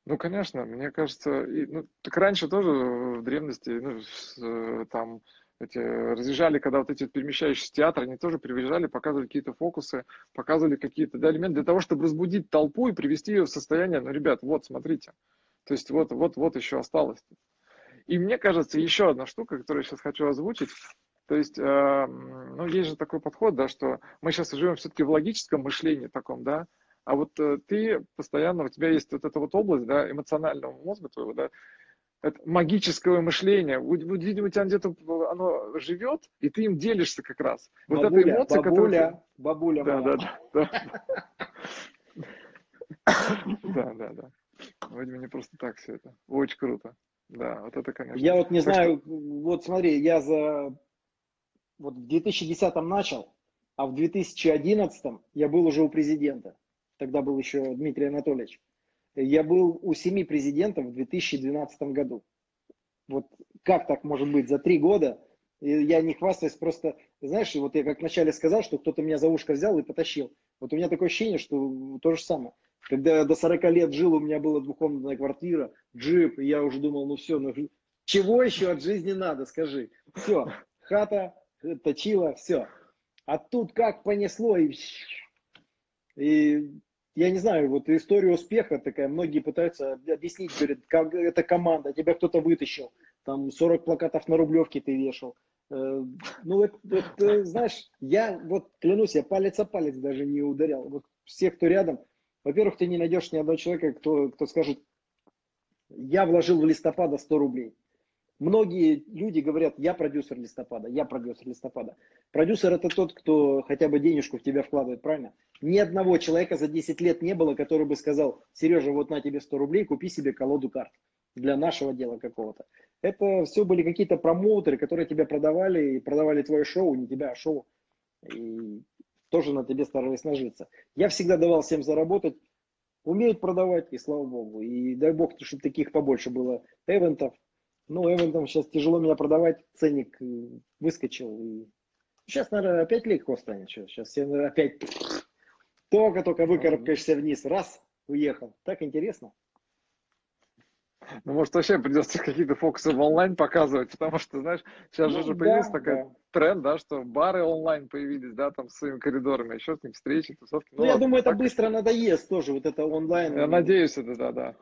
Ну, конечно, мне кажется, и, ну, так раньше тоже в древности, ну, с, э, там, эти, разъезжали, когда вот эти перемещающиеся театры, они тоже приезжали, показывали какие-то фокусы, показывали какие-то да, элементы для того, чтобы разбудить толпу и привести ее в состояние, ну, ребят, вот, смотрите, то есть вот, вот, вот еще осталось. И мне кажется, еще одна штука, которую я сейчас хочу озвучить, то есть, э, ну, есть же такой подход, да, что мы сейчас живем все-таки в логическом мышлении таком, да, а вот э, ты постоянно, у тебя есть вот эта вот область, да, эмоционального мозга твоего, да, это магического мышления. Видимо, у тебя где-то оно живет, и ты им делишься как раз. Вот бабуля, эта эмоция, бабуля, которая... бабуля, да, да, да, да, да, да. Видимо, не просто так все это. Очень круто. Да, вот это, конечно. Я вот не знаю, вот смотри, я за вот в 2010 начал, а в 2011 я был уже у президента тогда был еще Дмитрий Анатольевич, я был у семи президентов в 2012 году. Вот как так может быть за три года? Я не хвастаюсь, просто, знаешь, вот я как вначале сказал, что кто-то меня за ушко взял и потащил. Вот у меня такое ощущение, что то же самое. Когда я до 40 лет жил, у меня была двухкомнатная квартира, джип, и я уже думал, ну все, ну чего еще от жизни надо, скажи. Все, хата, точила, все. А тут как понесло, и, и я не знаю, вот история успеха такая, многие пытаются объяснить, говорят, как это команда, тебя кто-то вытащил, там 40 плакатов на Рублевке ты вешал. Э, ну, это, это, знаешь, я вот клянусь, я палец о палец даже не ударял. Вот все, кто рядом, во-первых, ты не найдешь ни одного человека, кто, кто скажет, я вложил в листопада 100 рублей. Многие люди говорят, я продюсер листопада, я продюсер листопада. Продюсер это тот, кто хотя бы денежку в тебя вкладывает, правильно? Ни одного человека за 10 лет не было, который бы сказал, Сережа, вот на тебе 100 рублей, купи себе колоду карт для нашего дела какого-то. Это все были какие-то промоутеры, которые тебя продавали, и продавали твое шоу, не тебя, а шоу. И тоже на тебе старались нажиться. Я всегда давал всем заработать, умеют продавать, и слава богу. И дай бог, чтобы таких побольше было эвентов, ну, Эвентом сейчас тяжело меня продавать, ценник э, выскочил. И... Сейчас, наверное, опять легко станет. Сейчас все опять только-только выкарабкаешься вниз, раз, уехал. Так интересно. Ну, может, вообще придется какие-то фокусы в онлайн показывать, потому что, знаешь, сейчас ну, же да, появился такой да. тренд, да, что бары онлайн появились, да, там с своими коридорами, еще с ним встречи, тусовки. Ну, ну я думаю, это так... быстро надоест тоже, вот это онлайн. Я надеюсь, это да, да.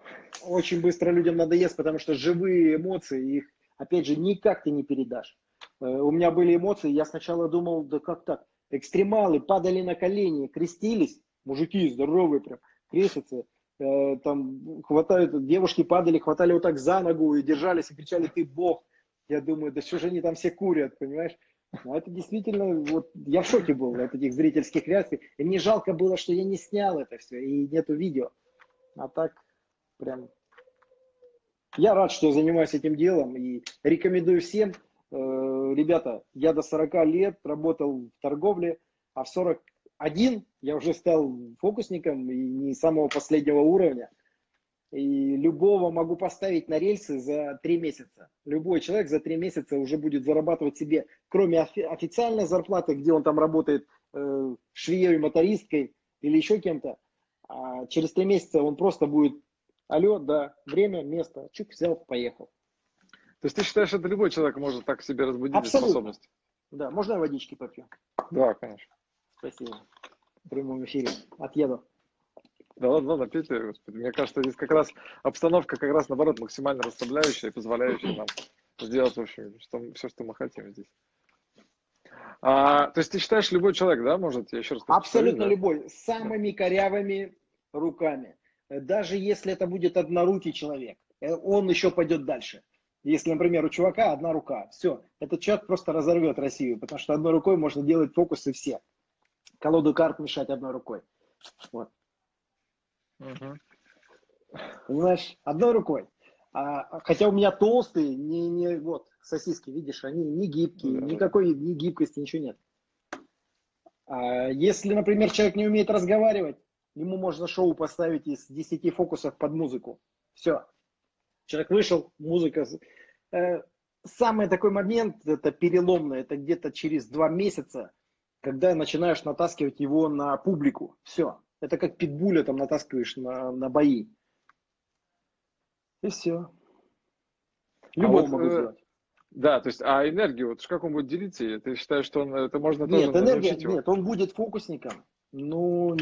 Очень быстро людям надоест, потому что живые эмоции, их, опять же, никак ты не передашь. Э, у меня были эмоции, я сначала думал, да как так, экстремалы падали на колени, крестились, мужики здоровые прям, крестятся, там хватают, девушки падали, хватали вот так за ногу и держались и кричали, ты бог. Я думаю, да что же они там все курят, понимаешь? Но это действительно, вот я в шоке был от этих зрительских реакций. И мне жалко было, что я не снял это все, и нету видео. А так, прям... Я рад, что занимаюсь этим делом и рекомендую всем. Э, ребята, я до 40 лет работал в торговле, а в 40 один, я уже стал фокусником и не самого последнего уровня. И любого могу поставить на рельсы за три месяца. Любой человек за три месяца уже будет зарабатывать себе, кроме официальной зарплаты, где он там работает э, швеей, мотористкой или еще кем-то. А через три месяца он просто будет, алло, да, время, место, чук, взял, поехал. То есть ты считаешь, что любой человек может так себе разбудить Абсолютно. способность? Да, можно я водички попью? Да, конечно. Спасибо. В прямом эфире. Отъеду. Да ладно, ладно, пейте, господи. Мне кажется, здесь как раз обстановка как раз наоборот максимально расслабляющая и позволяющая нам сделать, в общем, что, все, что мы хотим здесь. А, то есть ты считаешь, любой человек, да, может, я еще раз Абсолютно да? любой, с самыми корявыми руками. Даже если это будет однорукий человек, э, он еще пойдет дальше. Если, например, у чувака одна рука, все, этот человек просто разорвет Россию, потому что одной рукой можно делать фокусы все колоду карт мешать одной рукой. Вот. Угу. Понимаешь, одной рукой. А, хотя у меня толстые, не, не вот, сосиски, видишь, они не гибкие, да. никакой ни гибкости, ничего нет. А если, например, человек не умеет разговаривать, ему можно шоу поставить из 10 фокусов под музыку. Все. Человек вышел, музыка. Э, самый такой момент, это переломный, это где-то через два месяца когда начинаешь натаскивать его на публику. Все. Это как питбуля там натаскиваешь на, на бои. И все. Любого а вот, могу э, сделать. Да, то есть, а энергию, вот как он будет делиться? Ты считаешь, что он, это можно нет, тоже энергия, его? Нет, он будет фокусником. Ну,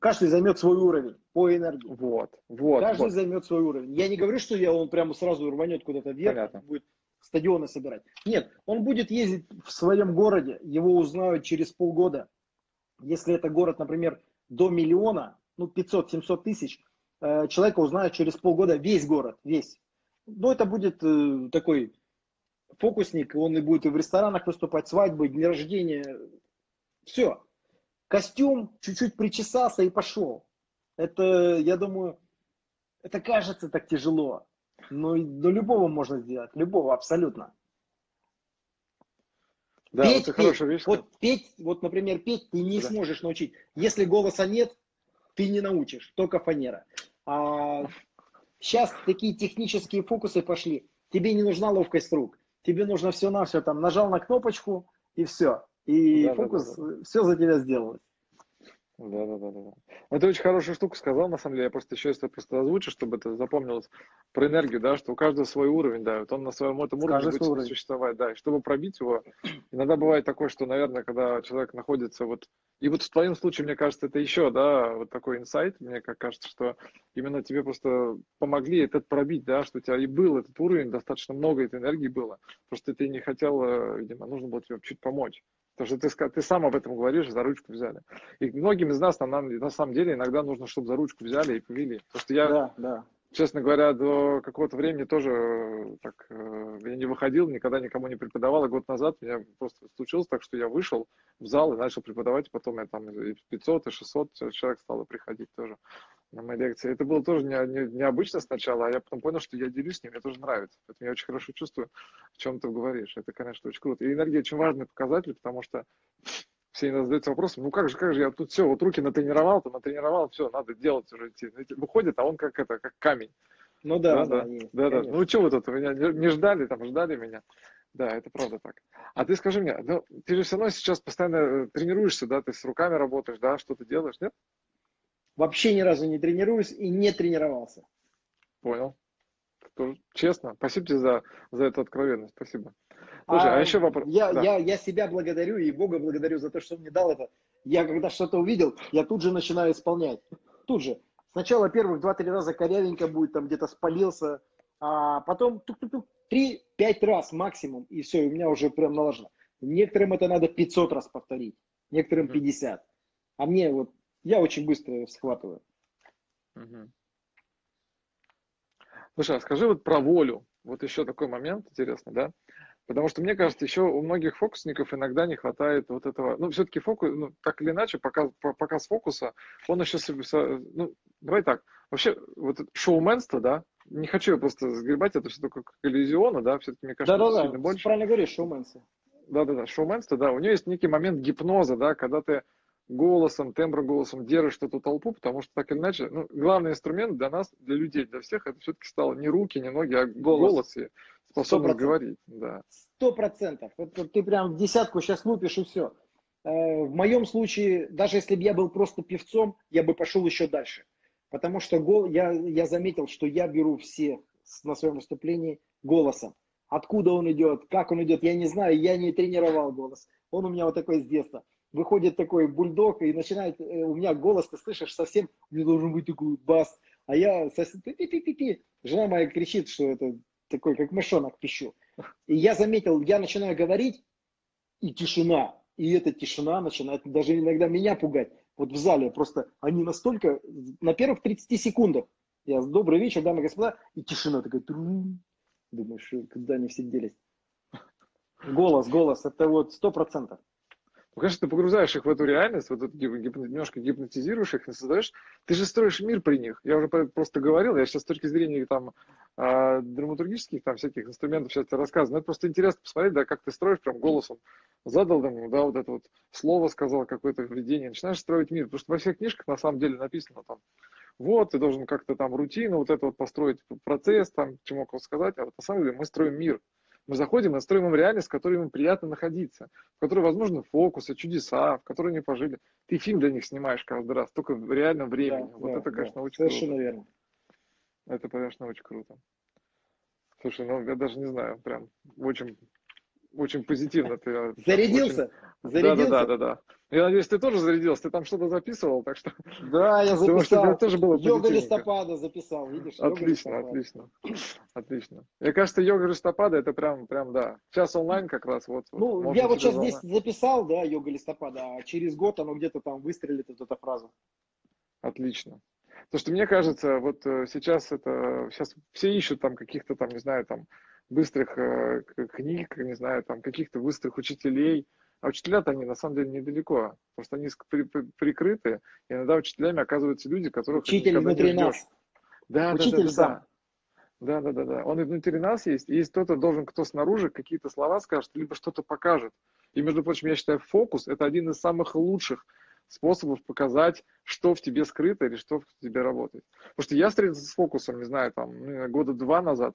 каждый займет свой уровень по энергии. Вот, вот. Каждый вот. займет свой уровень. Я не говорю, что я, он прямо сразу рванет куда-то вверх, Понятно. будет стадионы собирать. Нет, он будет ездить в своем городе, его узнают через полгода. Если это город, например, до миллиона, ну 500-700 тысяч, э, человека узнают через полгода весь город, весь. Ну это будет э, такой фокусник, он и будет и в ресторанах выступать, свадьбы, дни рождения, все. Костюм, чуть-чуть причесался и пошел. Это, я думаю, это кажется так тяжело. Ну, ну любого можно сделать, любого абсолютно. Да, петь, вот, петь, вещь, вот петь, вот, например, петь ты не да. сможешь научить. Если голоса нет, ты не научишь, только фанера. А сейчас такие технические фокусы пошли. Тебе не нужна ловкость рук. Тебе нужно все на все там нажал на кнопочку и все. И да, фокус да, да, да. все за тебя сделает. Да, да, да, да. Ты очень хорошую штуку сказал, на самом деле. Я просто еще это просто озвучу, чтобы это запомнилось про энергию, да, что у каждого свой уровень, да, вот он на своем этом уровне Каждый будет уровень. существовать, да. И чтобы пробить его, иногда бывает такое, что, наверное, когда человек находится вот, и вот в твоем случае, мне кажется, это еще, да, вот такой инсайт, мне как кажется, что именно тебе просто помогли этот пробить, да, что у тебя и был этот уровень, достаточно много этой энергии было, просто ты не хотел, видимо, нужно было тебе чуть помочь. Потому что ты, ты сам об этом говоришь, за ручку взяли. И многим из нас, на, на самом деле, иногда нужно, чтобы за ручку взяли и повели. Потому что я, Да, да. Честно говоря, до какого-то времени тоже э, так, э, я не выходил, никогда никому не преподавал. И год назад меня просто случилось так, что я вышел в зал и начал преподавать. Потом я там и 500, и 600 человек стало приходить тоже на мои лекции. Это было тоже не, не- необычно сначала, а я потом понял, что я делюсь с ним, мне тоже нравится. Поэтому я очень хорошо чувствую, о чем ты говоришь. Это, конечно, очень круто. И энергия очень важный показатель, потому что все иногда задаются вопросом, ну как же, как же, я тут все, вот руки натренировал, то натренировал, все, надо делать уже идти. Выходит, а он как это, как камень. Ну да, да, да, есть, да, да. Ну что вы тут, меня не, ждали, там ждали меня. Да, это правда так. А ты скажи мне, ну, ты же все равно сейчас постоянно э, тренируешься, да, ты с руками работаешь, да, что-то делаешь, нет? Вообще ни разу не тренируюсь и не тренировался. Понял. Честно. Спасибо тебе за, за эту откровенность. Спасибо. Слушай, а, еще вопрос. Я, Да. я, я себя благодарю и Бога благодарю за то, что он мне дал это. Я когда что-то увидел, я тут же начинаю исполнять. Тут же. Сначала первых 2-3 раза корявенько будет, там где-то спалился, а потом тук-тук-тук, 3-5 раз максимум, и все, и у меня уже прям налажено. Некоторым это надо 500 раз повторить, некоторым Мгм. 50. А мне вот, я очень быстро схватываю. Слушай, а скажи вот про волю. Вот еще такой момент интересный, да? Потому что, мне кажется, еще у многих фокусников иногда не хватает вот этого. Ну, все-таки фокус, ну, так или иначе, показ, по- показ фокуса, он еще, ну, давай так, вообще, вот шоуменство, да, не хочу я просто сгребать это все только как иллюзиона, да, все-таки, мне кажется, это Да-да-да, сильно больше. правильно говоришь, шоуменсы. Да-да-да, шоуменство, да, у нее есть некий момент гипноза, да, когда ты голосом, тембром голосом держишь эту толпу, потому что так или иначе, ну, главный инструмент для нас, для людей, для всех, это все-таки стало не руки, не ноги, а Голос. голос, способность 100%. говорить, да. Сто процентов. Ты прям в десятку сейчас лупишь и все. В моем случае, даже если бы я был просто певцом, я бы пошел еще дальше. Потому что гол, я, я заметил, что я беру всех с- на своем выступлении голосом. Откуда он идет, как он идет, я не знаю, я не тренировал голос. Он у меня вот такой с детства. Выходит такой бульдог и начинает, э, у меня голос, ты слышишь, совсем, у меня должен быть такой бас. А я совсем, пи-пи-пи-пи. Жена моя кричит, что это такой, как мышонок пищу. И я заметил, я начинаю говорить, и тишина. И эта тишина начинает даже иногда меня пугать. Вот в зале просто они настолько, на первых 30 секундах, я добрый вечер, дамы и господа, и тишина такая, трум. думаешь, куда они все делись. Голос, голос, это вот сто процентов. Ну, конечно, ты погружаешь их в эту реальность, вот эту немножко гипнотизируешь их, и создаешь, ты же строишь мир при них. Я уже про- просто говорил, я сейчас с точки зрения там а, драматургических там всяких инструментов сейчас тебе рассказываю, но это просто интересно посмотреть, да, как ты строишь прям голосом, задал ему, да, вот это вот слово сказал, какое-то введение, начинаешь строить мир, потому что во всех книжках на самом деле написано там, вот, ты должен как-то там рутину, вот это вот построить процесс, там, чему кого сказать, а вот на самом деле мы строим мир. Мы заходим и строим им реальность, в которой им приятно находиться, в которой возможны фокусы, чудеса, в которой они пожили. Ты фильм для них снимаешь каждый раз, только в реальном времени. Да, вот да, это, да, конечно, очень Совершенно круто. верно. Это, конечно, очень круто. Слушай, ну я даже не знаю, прям очень, очень позитивно ты. э, Зарядился? очень- Зарядился? Да, да, да, да. Я надеюсь, ты тоже зарядился, ты там что-то записывал, так что Да, я Потому что записал. это тоже было Йога листопада записал, видишь? Отлично, отлично, отлично. Мне кажется, йога листопада это прям, прям, да. Сейчас онлайн как раз вот. Ну, я вот сейчас за здесь онлайн. записал, да, йога листопада, а через год оно где-то там выстрелит, вот эта фраза. Отлично. Потому что мне кажется, вот э, сейчас это, сейчас все ищут там каких-то там, не знаю, там быстрых э, книг, не знаю, там каких-то быстрых учителей. А учителя-то они на самом деле недалеко. Просто они ск- при- при- прикрыты. И иногда учителями оказываются люди, которых Учитель не внутри ждешь. нас. Да, Учитель да, да, да, сам. да. Да, да, да, да. Он и внутри нас есть. И есть кто-то должен, кто снаружи какие-то слова скажет, либо что-то покажет. И, между прочим, я считаю, фокус – это один из самых лучших способов показать, что в тебе скрыто или что в тебе работает. Потому что я встретился с фокусом, не знаю, там, ну, года два назад,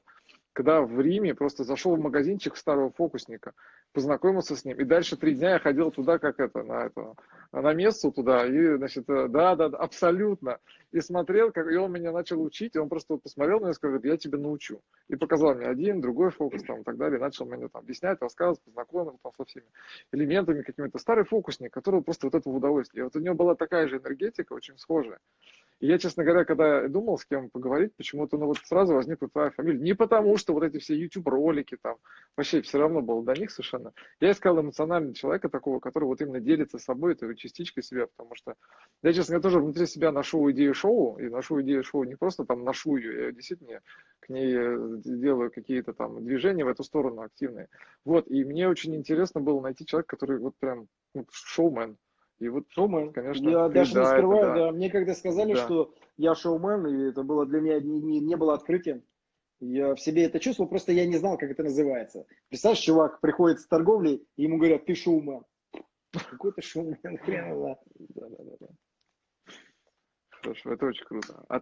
когда в Риме просто зашел в магазинчик старого фокусника. Познакомился с ним, и дальше три дня я ходил туда, как это, на это, на место туда, и, значит, э, да, да, абсолютно, и смотрел, как, и он меня начал учить, и он просто вот посмотрел на меня и сказал, я тебя научу, и показал мне один, другой фокус, там, и так далее, и начал мне там объяснять, рассказывать, познакомил там со всеми элементами какими-то, старый фокусник, который просто вот это в удовольствие, и вот у него была такая же энергетика, очень схожая, и я, честно говоря, когда думал, с кем поговорить, почему-то ну, вот сразу возникла твоя фамилия. Не потому, что вот эти все YouTube-ролики там, вообще все равно было до них совершенно. Я искал эмоционального человека такого, который вот именно делится с собой этой частичкой себя, потому что я, честно говоря, тоже внутри себя ношу идею шоу, и ношу идею шоу не просто там ношу ее, я действительно к ней э, делаю какие-то там движения в эту сторону активные. Вот, и мне очень интересно было найти человека, который вот прям ну, шоумен, и вот, шоумен, конечно, я даже да, не скрываю, это, да. да. Мне когда сказали, Да. что я шоумен, и это было для меня не, не, не было открытием. Я в себе это чувствовал, просто я не знал, как это называется. Представляешь, чувак приходит с торговли, и ему говорят, ты шоумен. Какой ты шоумен, хрен. Да, да, да, да. Хорошо, это очень круто. А-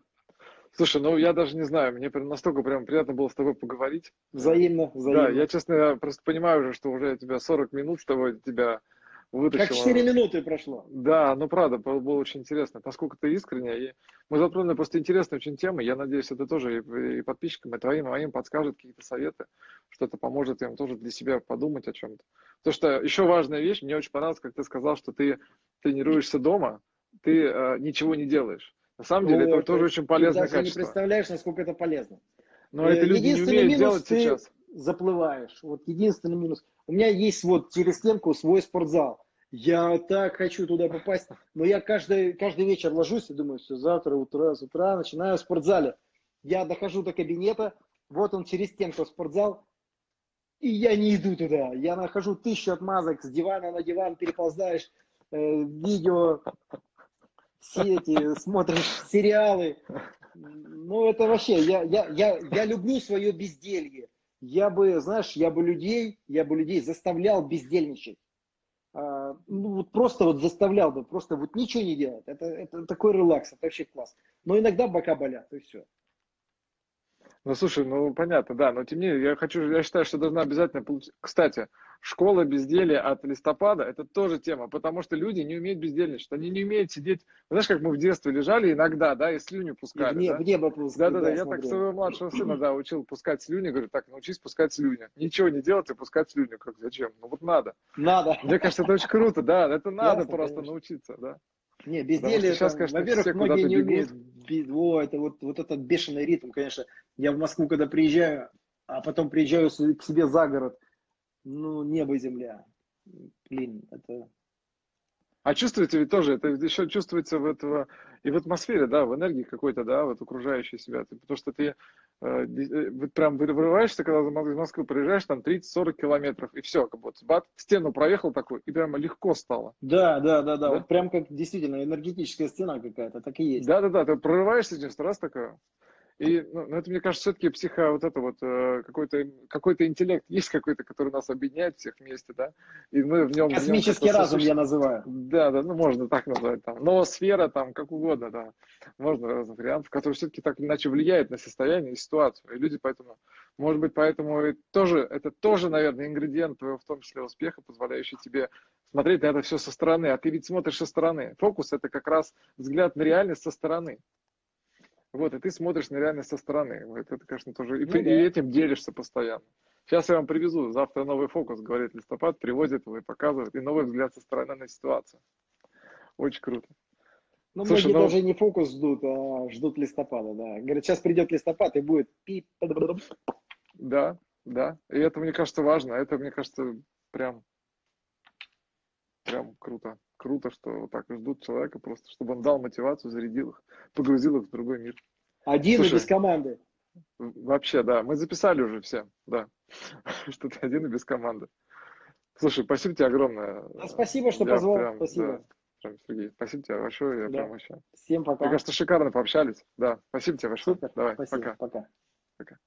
Слушай, ну я даже не знаю, мне прям настолько прям приятно было с тобой поговорить. Взаимно, взаимно. Да, я, честно, просто понимаю уже, что уже я тебя 40 минут с тобой тебя вытащил. Как 4 минуты прошло. Да, ну правда, было, очень интересно, насколько ты искренне. И мы затронули просто интересные очень темы. Я надеюсь, это тоже и, и подписчикам, и твоим, и моим подскажет какие-то советы, что-то поможет им тоже для себя подумать о чем-то. Потому что еще важная вещь, мне очень понравилось, как ты сказал, что ты тренируешься дома, ты э, ничего не делаешь. На самом деле, это Вот, тоже очень полезное Ты даже не качество. представляешь, насколько это полезно. Но это Э, люди не умеют минус, делать ты сейчас. Заплываешь. Вот единственный минус. У меня есть вот через стенку свой спортзал. Я так хочу туда попасть, но я каждый, каждый вечер ложусь и думаю, все, завтра утро, с утра начинаю в спортзале. Я дохожу до кабинета, вот он через стенку спортзал, и я не иду туда. Я нахожу тысячу отмазок, с дивана на диван переползаешь, э, видео, все эти, смотришь сериалы. Ну, это вообще, я, я, я, я люблю свое безделье. Я бы, знаешь, я бы людей, я бы людей заставлял бездельничать. А, ну, вот просто вот заставлял бы, просто вот ничего не делать. Это, это такой релакс, это вообще класс. Но иногда бока болят, и все. Ну, слушай, ну, понятно, да, но тем не менее, я хочу, я считаю, что должна обязательно получить... Кстати, школа безделья от листопада – это тоже тема, потому что люди не умеют бездельничать, они не умеют сидеть... Знаешь, как мы в детстве лежали иногда, да, и слюни пускали, в, не- да? в небо пускай, Да-да-да, я так смотрел. своего младшего сына, да, учил пускать слюни, говорю, так, научись пускать слюни. Ничего не делать и пускать слюни, как зачем? Ну вот надо. Надо. Мне кажется, это очень круто, да, это надо Ясно, просто конечно. научиться, да. Не, что щас, там, конечно, во-первых, многие не умеют. бегут. би- О, это вот, вот этот бешеный ритм, конечно. Я в Москву, когда приезжаю, а потом приезжаю к себе за город, ну, небо и земля. Блин, это... А чувствуете ведь тоже, это еще чувствуется в этого, и в атмосфере, да, в энергии какой-то, да, вот окружающей себя. Ты- Потому что ты э, э, вот прям вы- вырываешься, когда из Мос- из Москвы приезжаешь, там 30-40 километров, и все, как будто бат, стену проехал такой, и прямо легко стало. Да, да, да, да, Да? вот прям как действительно энергетическая стена какая-то, так и есть. Да-да-да, ты прорываешься раз такое. И ну, это, мне кажется, все-таки психо, вот это вот, э, какой-то какой интеллект есть какой-то, который нас объединяет всех вместе, да, и мы в нем... в нем Космический разум я называю. Да, да, ну можно так назвать, там, ноосфера, там, как угодно, да, можно разных вариантов, которые все-таки так или иначе влияют на состояние и ситуацию, и люди поэтому, может быть, поэтому и тоже, это тоже, наверное, ингредиент твоего, в том числе, успеха, позволяющий тебе смотреть на это все со стороны, а ты ведь смотришь со стороны, фокус это как раз взгляд на реальность со стороны, вот, и ты смотришь на реальность со стороны, это, конечно, тоже, и, Ну ты- и да. этим делишься постоянно. Сейчас я вам привезу, завтра новый фокус, говорит листопад, привозит его и показывает, и новый взгляд со стороны на ситуацию. Очень круто. Ну, Слушай, многие ну- даже не фокус ждут, а ждут листопада, да. Говорят, сейчас придет листопад и будет пип. Да, да. И это, мне кажется, важно. Это, мне кажется, прям, прям круто. Круто, что вот так ждут человека просто, чтобы он дал мотивацию, зарядил их, погрузил их в другой мир. Один Слушай, и без команды. Вообще, да. Мы записали уже все, да. Что ты один и без команды. Слушай, спасибо тебе огромное. А спасибо, что Я позвал. прям, Спасибо. да, прям, Сергей, спасибо тебе большое. Я Да. прям вообще. Всем пока. Мне кажется, шикарно пообщались. Да, спасибо тебе большое. Супер. Давай, Спасибо. пока. Пока. Пока.